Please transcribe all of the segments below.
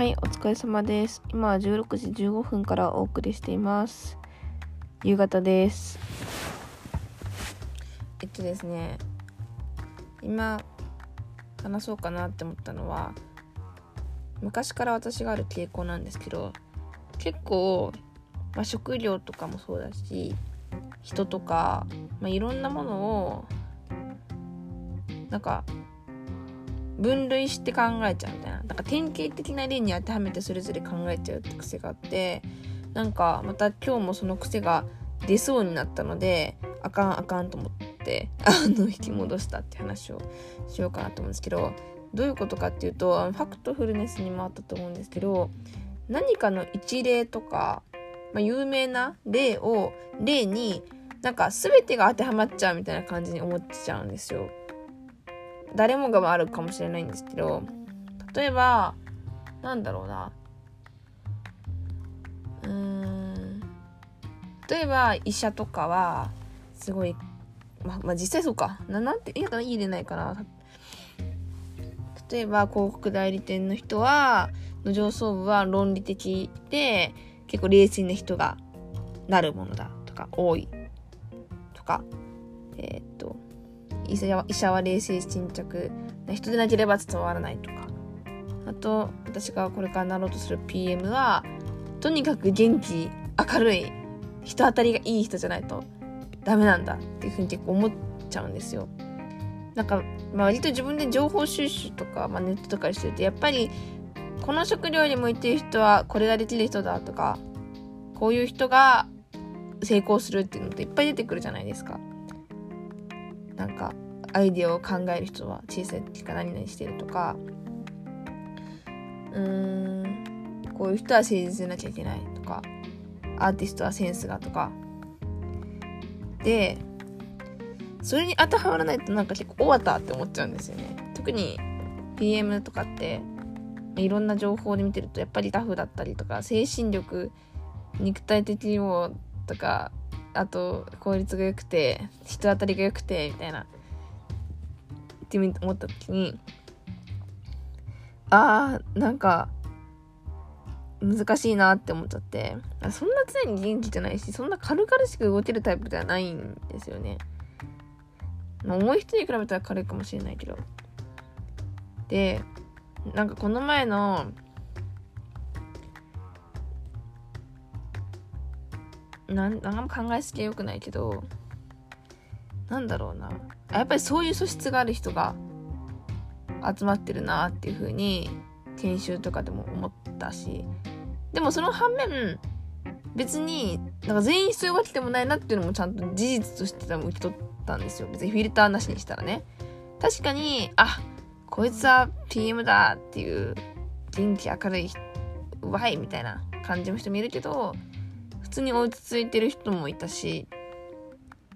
はい、お疲れ様です。今は16時15分からお送りしています。夕方です。えっとですね、今話そうかなって思ったのは、昔から私がある傾向なんですけど、結構、まあ、食料とかもそうだし、人とか、まあ、いろんなものを、なんか、分類して考えちゃうみたいななんか典型的な例に当てはめてそれぞれ考えちゃうって癖があってなんかまた今日もその癖が出そうになったのであかんあかんと思ってあの引き戻したって話をしようかなと思うんですけどどういうことかっていうとファクトフルネスにもあったと思うんですけど何かの一例とか、まあ、有名な例を例になんか全てが当てはまっちゃうみたいな感じに思っちゃうんですよ。誰もがあるかもしれないんですけど例えばなんだろうな。うーん。例えば医者とかはすごいままあ実際そうか。ななんていいかないいでないかな。例えば広告代理店の人はの上層部は論理的で結構冷静な人がなるものだとか多いとか。えー、っと医者は医者は冷静沈着。人でなければ伝わらないとか。あと私がこれからなろうとする PM はとにかく元気明るい人当たりがいい人じゃないとダメなんだっていうふうに結構思っちゃうんですよ。なんか、まあ、割と自分で情報収集とか、まあ、ネットとかしてるとやっぱりこの食料に向いてる人はこれができる人だとかこういう人が成功するっていうのっていっぱい出てくるじゃないですか。なんかアイデアを考える人は小さい時から何々してるとかうーんこういう人は誠実でなきゃいけないとかアーティストはセンスがとか。でそれに当てはまらないとなんか結構終わったって思っちゃうんですよね。特に PM とかっていろんな情報で見てるとやっぱりタフだったりとか精神力肉体的にもとかあと効率が良くて人当たりが良くてみたいな。って思った時にあーなんか難しいなって思っちゃって。そんな常に元気じゃないしそんな軽々しく動けるタイプではないんですよね、まあ、重い人に比べたら軽いかもしれないけど。でなんかこの前のなんなんか考えすぎはよくないけどなんだろうな。やっぱりそういう素質がある人が集まってるなっていう風に研修とかでも思ったし。でもその反面別になんか全員そういうわけでもないなっていうのもちゃんと事実として多分受け取ったんですよ。別にフィルターなしにしたらね。確かにあこいつは PM だっていう元気明るいわいみたいな感じの人もいるけど普通に落ち着いてる人もいたし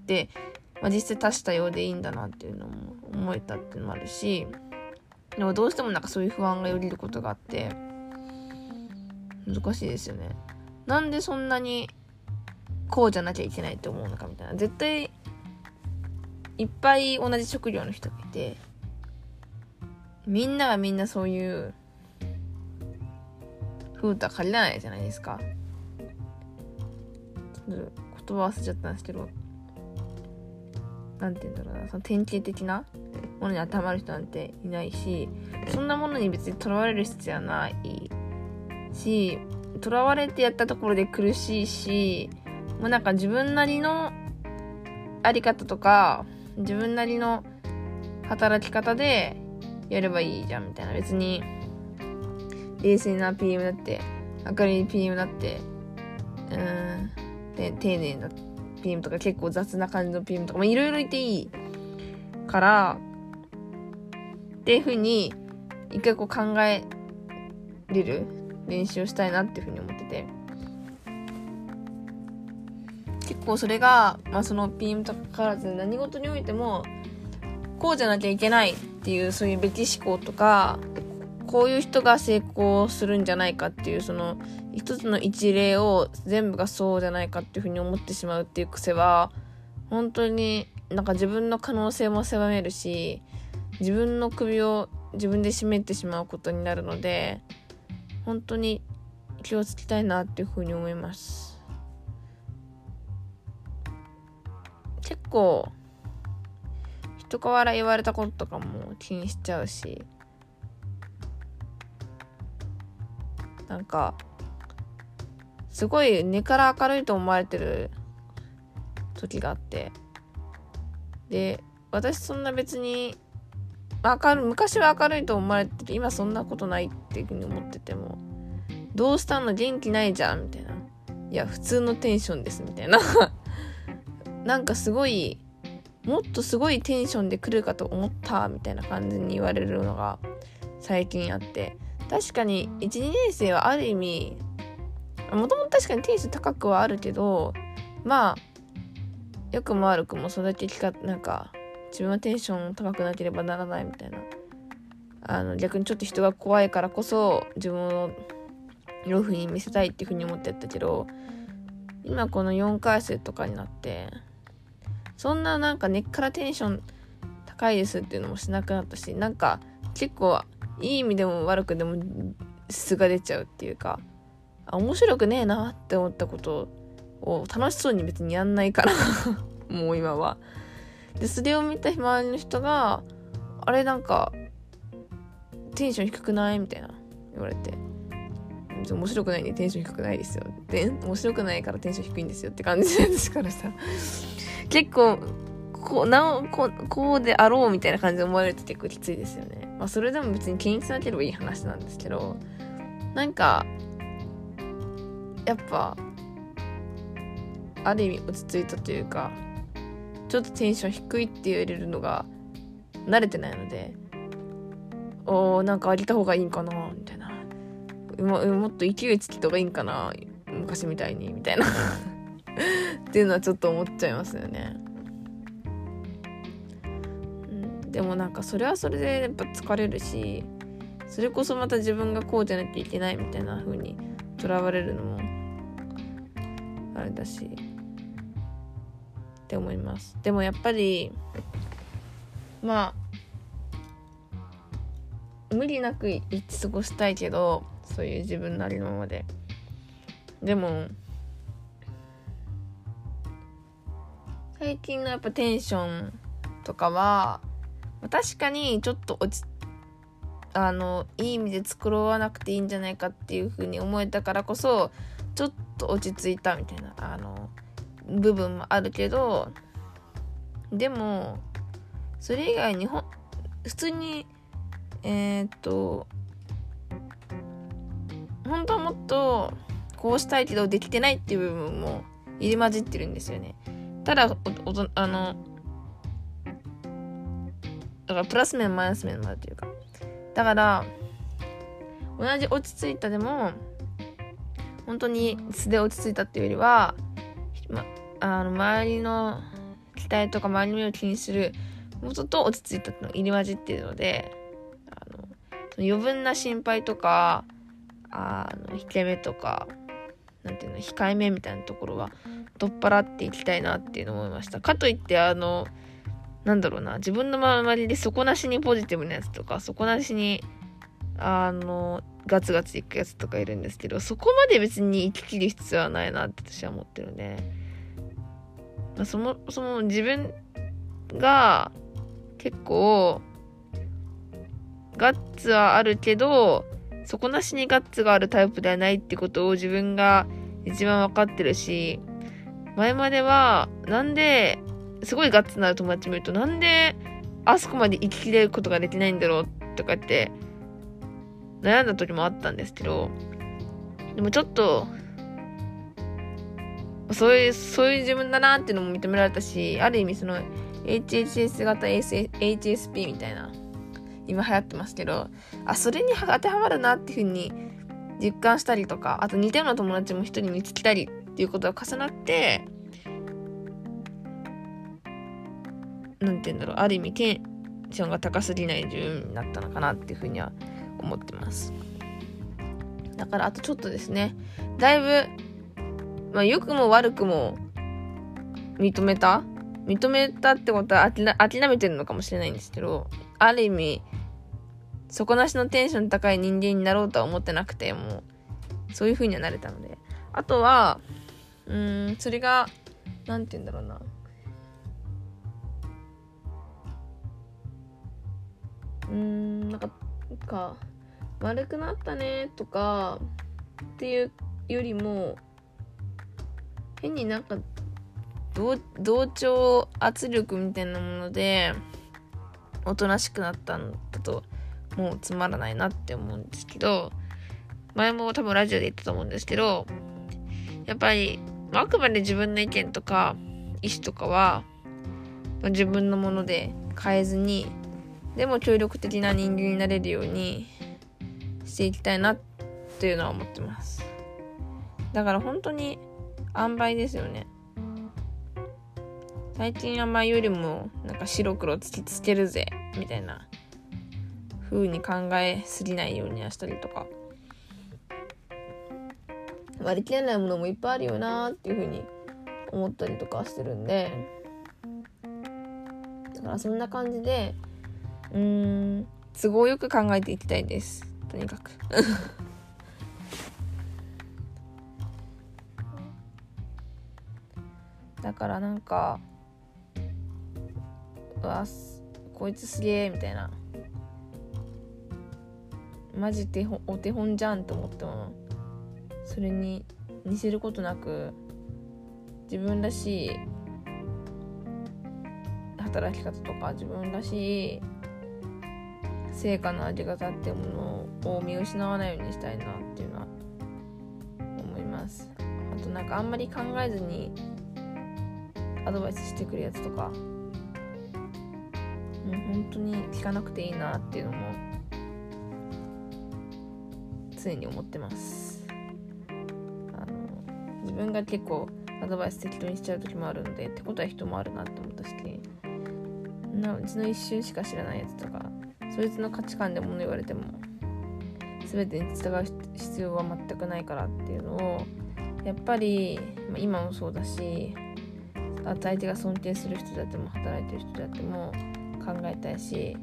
で、まあ、実際多種多様でいいんだなっていうのも思えたっていうのもあるしでもどうしてもなんかそういう不安がよぎることがあって難しいですよね。なんでそんなにこうじゃなきゃいけないって思うのかみたいな。絶対いっぱい同じ食料の人がいてみんながみんなそういう風とは限らないじゃないですか。言葉忘れちゃったんですけどなんて言うんだろうなその典型的なものに当てはまる人なんていないしそんなものに別にとらわれる必要はないしとらわれてやったところで苦しいしもうなんか自分なりのあり方とか自分なりの働き方でやればいいじゃんみたいな別に冷静な PM だって明るい PM だってうん。で丁寧な PM とか結構雑な感じの PM とかいろいろいていいからっていうふうに一回こう考えれる練習をしたいなっていうふうに思ってて。結構それが、まあ、その PM とかからず何事においてもこうじゃなきゃいけないっていうそういうべき思考とかこういう人が成功するんじゃないかっていうその一つの一例を全部がそうじゃないかっていうふうに思ってしまうっていう癖は本当になんか自分の可能性も狭めるし自分の首を自分で絞めてしまうことになるので本当に気をつけたいなっていうふうに思います。結構人から言われたこととかも気にしちゃうしなんかすごい根から明るいと思われてる時があって。で私そんな別に明る昔は明るいと思われてて今そんなことないっていうふうに思っててもどうしたの元気ないじゃんみたいな。いや普通のテンションですみたいな。なんかすごいもっとすごいテンションで来るかと思ったみたいな感じに言われるのが最近あって。確かに12年生はある意味もともと確かにテンション高くはあるけどまあ良くも悪くもそれだけかなんか自分はテンション高くなければならないみたいな。あの逆にちょっと人が怖いからこそ自分をいう風に見せたいっていう風に思ってたけど今この4回生とかになってそんななんか根っからテンション高いですっていうのもしなくなったしなんか結構いい意味でも悪くでも素が出ちゃうっていうか面白くねえなって思ったことを楽しそうに別にやんないから もう今は。でそれを見た周りの人があれなんかテンション低くないみたいな言われて。面白くないんでテンション低くないですよ。で面白くないからテンション低いんですよって感じですからさ結構こうなおここうであろうみたいな感じで思われると結構きついですよね。まあそれでも別に気にしなければいい話なんですけどなんかやっぱある意味落ち着いたというかちょっとテンション低いって言われるのが慣れてないのでおーなんかあげた方がいいんかなみたいなももっと勢いつきた方がいいんかな昔みたいにみたいなっていうのはちょっと思っちゃいますよね。でもなんかそれはそれでやっぱ疲れるしそれこそまた自分がこうじゃなきゃいけないみたいな風にとらわれるのもあれだしって思います。でもやっぱりまあ無理なく生き過ごしたいけどそういう自分なりのままで。でも最近のやっぱテンションとかは確かにちょっと落ちあのいい意味で作わなくていいんじゃないかっていう風に思えたからこそちょっと落ち着いたみたいなあの部分もあるけどでもそれ以外にほ普通にえー、っと本当はもっとこうしたいけどできてないっていう部分も入り混じってるんですよね。ただ、おおあの、だからプラス面マイナス面もあるというか。だから、同じ落ち着いたでも、本当に素で落ち着いたっていうよりは、ま、あの、周りの期待とか周りの目を気にする元と落ち着いたっていうのが入り混じっているので、あの、余分な心配とか、あの引け目とかなんていうの控えめみたいなところは取っ払っていきたいなっていうのを思いましたかといってあのなんだろうな。自分の周りで底なしにポジティブなやつとか底なしにあのガツガツいくやつとかいるんですけどそこまで別に生ききる必要はないなって私は思ってるんで、まあ、そもそも自分が結構ガッツはあるけど底なしにガッツがあるタイプではないってことを自分が一番分かってるし、前までは、なんで、すごいガッツのある友達見ると、なんで、あそこまで生ききれることができないんだろうとかって、悩んだ時もあったんですけど、でもちょっと、そういう、そういう自分だなっていうのも認められたし、ある意味その、HHS 型 HSP みたいな今流行ってますけどあそれに当てはまるなっていうふうに実感したりとかあと似たような友達も一人見つけたりっていうことが重なって何て言うんだろう。ある意味テンションが高すぎない自分になったのかなっていうふうには思ってます。だからあとちょっとですね。だいぶまあ良くも悪くも認めた？認めたってことは諦めてるのかもしれないんですけどある意味底なしのテンション高い人間になろうとは思ってなくてもうそういう風にはなれたので。あとはうーんそれが何て言うんだろうな。うーんなんかか丸くなったねとかっていうよりも変になんか同同調圧力みたいなものでおとなしくなったんだともうつまらないなって思うんですけど前も多分ラジオで言ったと思うんですけどやっぱりあくまで自分の意見とか意思とかは自分のもので変えずにでも協力的な人間になれるようにしていきたいなっていうのは思ってます。だから本当に塩梅ですよね。最近は前よりもなんか白黒突きつけるぜみたいな風に考えすぎないようにはしたりとか。割り切れないものもいっぱいあるよなっていう風に思ったりとかしてるんで。だからそんな感じでうん都合よく考えていきたいです。とにかく。だからなんかうわこいつすげえみたいな。マジ手お手本じゃんと思ってもそれに似せることなく自分らしい働き方とか自分らしい成果のあり方っていうものを見失わないようにしたいなっていうのは思います。あとなんかあんまり考えずにアドバイスしてくるやつとか。もう本当に聞かなくていいなっていうのも常に思ってます。あの自分が結構アドバイス適当にしちゃう時もあるのでってことは人もあるなって思ったし。なうちの一瞬しか知らないやつとか。そいつの価値観で物言われても全てに従う必要は全くないからっていうのをやっぱり、まあ、今もそうだしあと相手が尊敬する人であっても働いてる人であっても考えたいし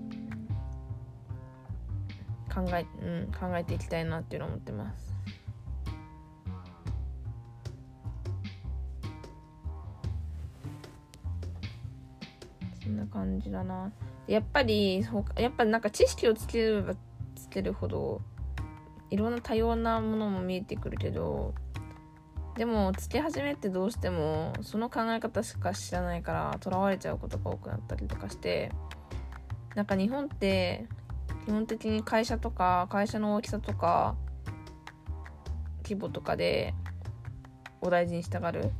考え,、うん、考えていきたいなっていうのを思ってます。そんな感じだな。やっぱりやっぱなんか知識をつければつけるほどいろんな多様なものも見えてくるけどでもつけ始めってどうしてもその考え方しか知らないからとらわれちゃうことが多くなったりとかしてなんか日本って基本的に会社とか会社の大きさとか規模とかでお大事にしたがる。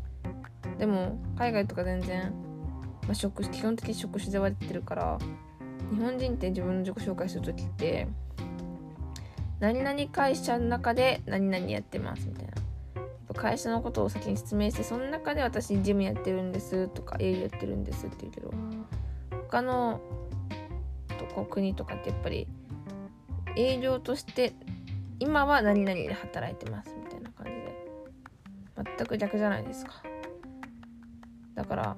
でも海外とか全然、まあ、職基本的に職種で割れてるから日本人って自分の自己紹介する時って何々会社の中で何々やってますみたいな。会社のことを先に説明してその中で私ジムやってるんですとか営業やってるんですって言うけど他のとこ国とかってやっぱり営業として今は何々で働いてますみたいな感じで。全く逆じゃないですか。だから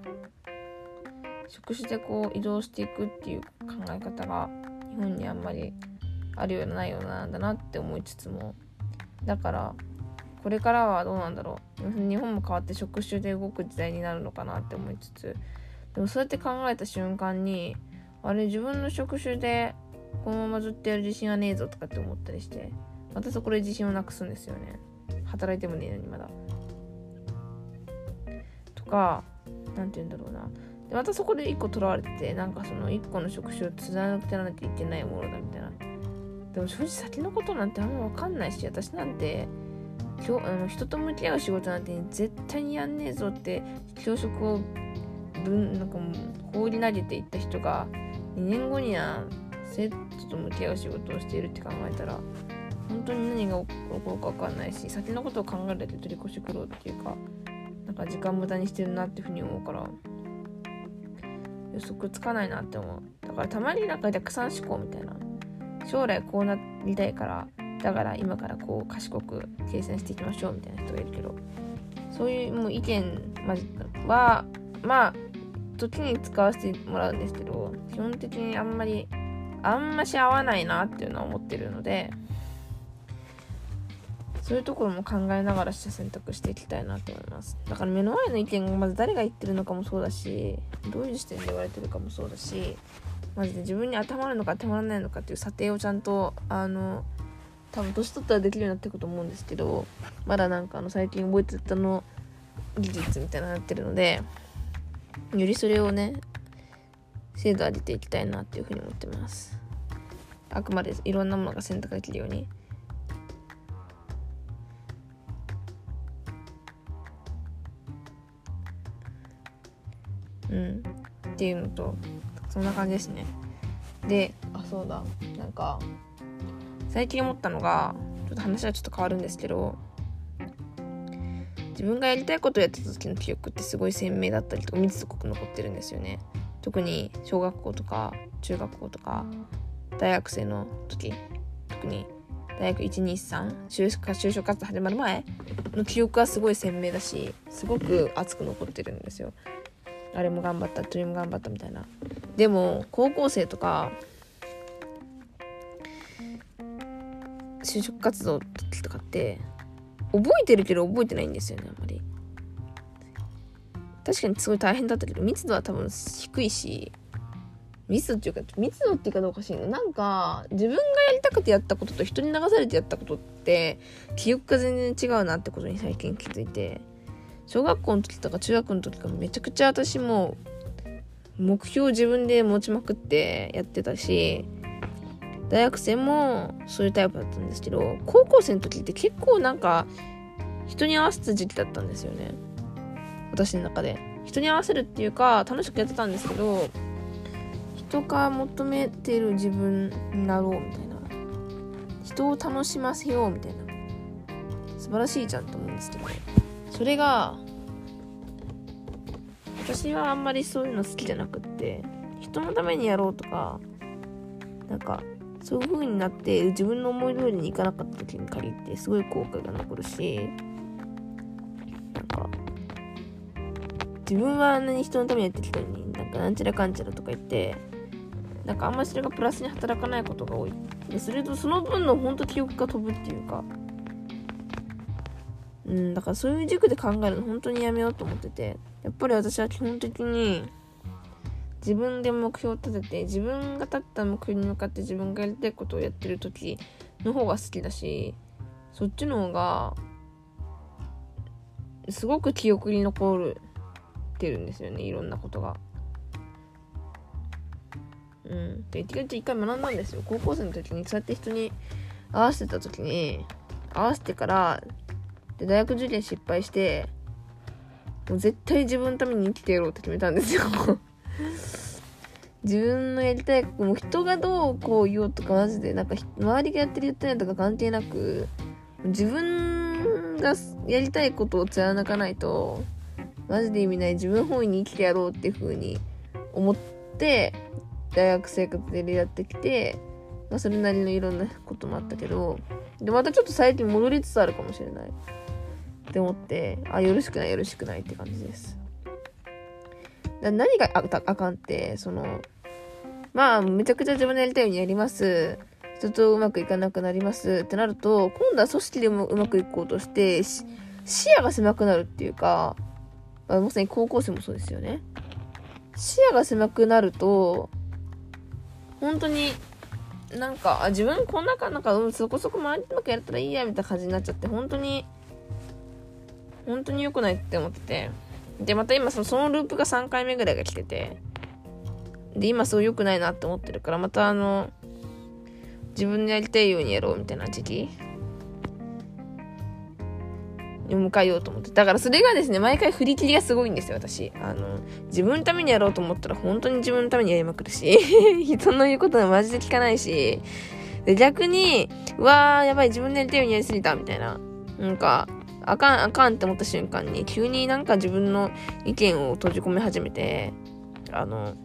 職種でこう移動していくっていう考え方が日本にあんまりあるようなないようなんだなって思いつつも。だからこれからはどうなんだろう。日本も変わって職種で動く時代になるのかなって思いつつ。でもそうやって考えた瞬間にあれ自分の職種でこのままずっとやる自信はねえぞとかって思ったりしてまたそこで自信をなくすんですよね。働いてもねえのにまだ。とか何て言うんだろうな。でまたそこで1個とらわれててなんかその1個の職種を貫なくてなきゃいけないものだみたいな。でも正直先のことなんてあんま分かんないし私なんて今日あの人と向き合う仕事なんて絶対にやんねえぞって教職を分なんかもう放り投げていった人が2年後には生徒と向き合う仕事をしているって考えたら本当に何が起こるか分かんないし先のことを考えるだけ取り越し苦労っていうかなんか時間無駄にしてるなっていうふうに思うから。予測つかないなって思う。だからたまになんか逆算思考みたいな。将来こうなりたいからだから今からこう賢く計算していきましょうみたいな人がいるけどそういうもう意見はまあ時に使わせてもらうんですけど基本的にあんまりあんまし合わないなっていうのは思ってるのでそういうところも考えながらして選択していきたいなと思います。だから目の前の意見がまず誰が言ってるのかもそうだしどういう視点で言われてるかもそうだしマジで自分に当てはまるのか当てはまらないのかっていう査定をちゃんとあの多分年取ったらできるようになっていくと思うんですけどまだなんかあの最近覚えてたの技術みたいなのなってるのでよりそれをね精度上げていきたいなっていうふうに思ってます。あくまでいろんなものが選択できるようにうん。っていうのとそんな感じですね。であそうだ。なんか最近思ったのがちょっと話はちょっと変わるんですけど自分がやりたいことをやってた時の記憶ってすごい鮮明だったりとか密度濃く残ってるんですよね。特に小学校とか中学校とか大学生の時。特に大学123就職就職活動始まる前の記憶はすごい鮮明だしすごく熱く残ってるんですよ。あれも頑張った鳥も頑張ったみたいな。でも高校生とか就職活動とかって覚えてるけど覚えてないんですよねあんまり。確かにすごい大変だったけど密度は多分低いし密度っていうか密度っていうかどうかしい。のなんか自分がやりたくてやったことと人に流されてやったことって記憶が全然違うなってことに最近気づいて。小学校の時とか中学の時とかめちゃくちゃ私も目標を自分で持ちまくってやってたし大学生もそういうタイプだったんですけど高校生の時って結構なんか人に合わせた時期だったんですよね。私の中で。人に合わせるっていうか楽しくやってたんですけど人が求めてる自分になろうみたいな。人を楽しませようみたいな。素晴らしいじゃんと思うんですけどそれが私はあんまりそういうの好きじゃなくって人のためにやろうとかなんかそういう風になって自分の思い通りにいかなかった時に限ってすごい後悔が残るしなんか自分はあんなに人のためにやってきたのになんかなんちゃらかんちゃらとか言ってなんかあんまりそれがプラスに働かないことが多い。でするとその分の本当記憶が飛ぶっていうかうんだからそういう軸で考えるの本当にやめようと思ってて。やっぱり私は基本的に自分で目標を立てて自分が立った目標に向かって自分がやりたいことをやってる時の方が好きだしそっちの方がすごく記憶に残るってるんですよねいろんなことが。うん。で、一回一回学んだんですよ。高校生の時にそうやって人に合わせてた時に合わせてからで大学受験失敗してもう絶対自分のために生きてやろうって決めたんですよ。自分のやりたいもう人がどうこう言おうとかマジで。なんか周りがやってる言ってないとか関係なく自分がやりたいことを貫かないとマジで意味ない自分本位に生きてやろうっていう風に思って大学生活でやってきて、まあ、それなりのいろんなこともあったけどでまたちょっと最近戻りつつあるかもしれない。って思ってあよろしくないよろしくないって感じです。何がああかんってそのまあめちゃくちゃ自分のやりたいようにやります。人とうまくいかなくなります。ってなると今度は組織でもうまくいこうとして視野が狭くなるっていうか、まあ、まさに高校生もそうですよね。視野が狭くなると本当になんか自分こんなかなんか、うん、そこそこ周りうまくやれたらいいやみたいな感じになっちゃって本当に本当に良くないって思ってて。でまた今そのそのループが3回目ぐらいが来てて。で今そう良くないなって思ってるからまたあの自分でやりたいようにやろうみたいな時期。に迎えようと思って。だからそれがですね毎回振り切りがすごいんですよ私。あの自分のためにやろうと思ったら本当に自分のためにやりまくるし。人の言うことはマジで聞かないし。で逆にうわーやばい自分でやりたいようにやりすぎたみたいな。なんかあかんあかんって思った瞬間に急になんか自分の意見を閉じ込め始めてあの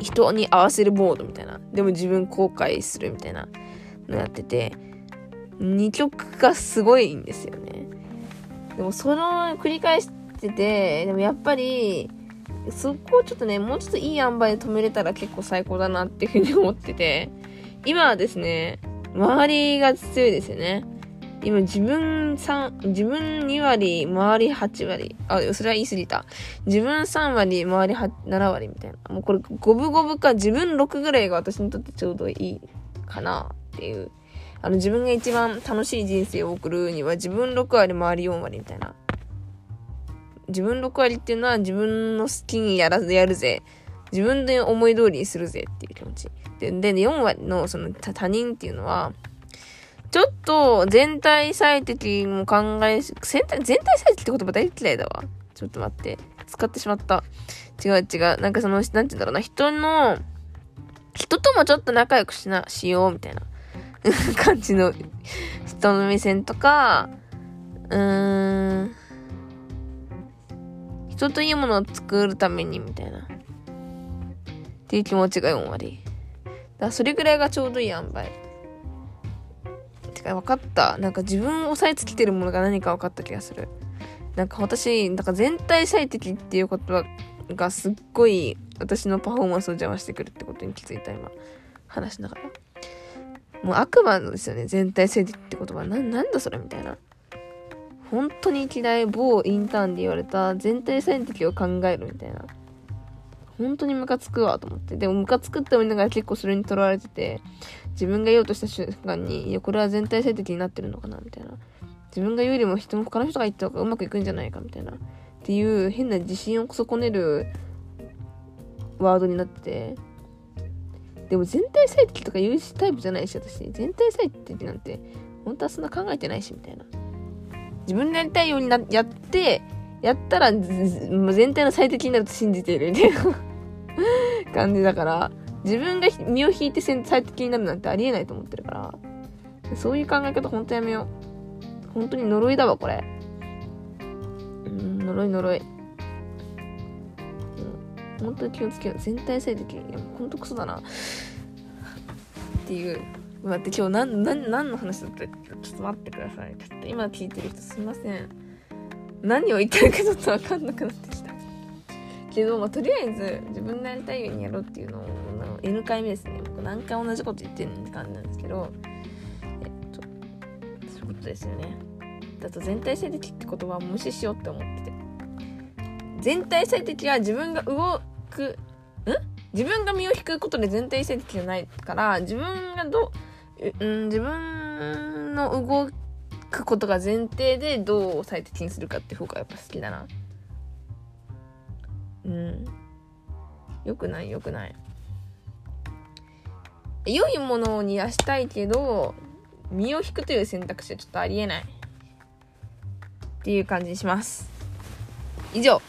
人に合わせるボードみたいなでも自分後悔するみたいなのやってて二極がすごいんですよねでもその繰り返しててでもやっぱりそこをちょっとね、もうちょっといい塩梅で止めれたら結構最高だなっていうふうに思ってて、今はですね、周りが強いですよね。今自分3、自分2割、周り8割。あ、それは言い過ぎた。自分3割、周り7割みたいな。もうこれ五分五分か自分6ぐらいが私にとってちょうどいいかなっていう。あの自分が一番楽しい人生を送るには自分6割、周り4割みたいな。自分6割っていうのは自分の好きにやらずやるぜ。自分で思い通りにするぜっていう気持ち。で、で4割のその他人っていうのは、ちょっと全体最適も考え、全体、全体最適って言葉大嫌いだわ。ちょっと待って。使ってしまった。違う違う。なんかその、なんて言うんだろうな。人の、人ともちょっと仲良くしな、しよう、みたいな 感じの人の目線とか、うーん、人といいものを作るために、みたいな。っていう気持ちが4割。だそれぐらいがちょうどいい塩梅。か分かった。なんか自分を押さえつけてるものが何か分かった気がする。なんか私、なんか全体最適っていう言葉がすっごい私のパフォーマンスを邪魔してくるってことに気づいた今。話しながら。もう悪魔のですよね。全体最適って言葉。な、なんだそれみたいな。本当に嫌い某インターンで言われた全体最適を考えるみたいな。本当にムカつくわと思って。でもムカつくって思いながら結構それにとらわれてて、自分が言おうとした瞬間に、いや、これは全体最適になってるのかなみたいな。自分が言うよりも人も他の人が言った方がうまくいくんじゃないかみたいな。っていう変な自信を損ねるワードになってて。でも全体最適とか言うタイプじゃないし、私。全体最適なんて、本当はそんな考えてないし、みたいな。自分でやりたいようになやって、やったら全体の最適になると信じているみたいな感じだから、自分が身を引いて最適になるなんてありえないと思ってるから、そういう考え方ほんとやめよう。本当に呪いだわ、これ。うん、呪い呪い。うん、本当に気をつけよう。全体最適。いや、ほんとクソだな。っていう。待って、今日何、何、何の話だったちょっと待ってください。ちょっと今聞いてる人すいません。何を言ってるかちょっとわかんなくなってきた。けど、まあ、とりあえず自分のやりたいようにやろうっていうのを N 回目ですね。僕何回同じこと言ってるって感じなんですけどえっとそういうことですよね。だと全体最適って言葉を無視しようって思ってて。全体最適は自分が動くん？自分が身を引くことで全体最適じゃないから自分がどう、うん、自分の動くことが前提でどう最適にするかって方がやっぱ好きだな。うん。よくない？よくない。良いものを煮出したいけど身を引くという選択肢はちょっとありえない。っていう感じにします。以上。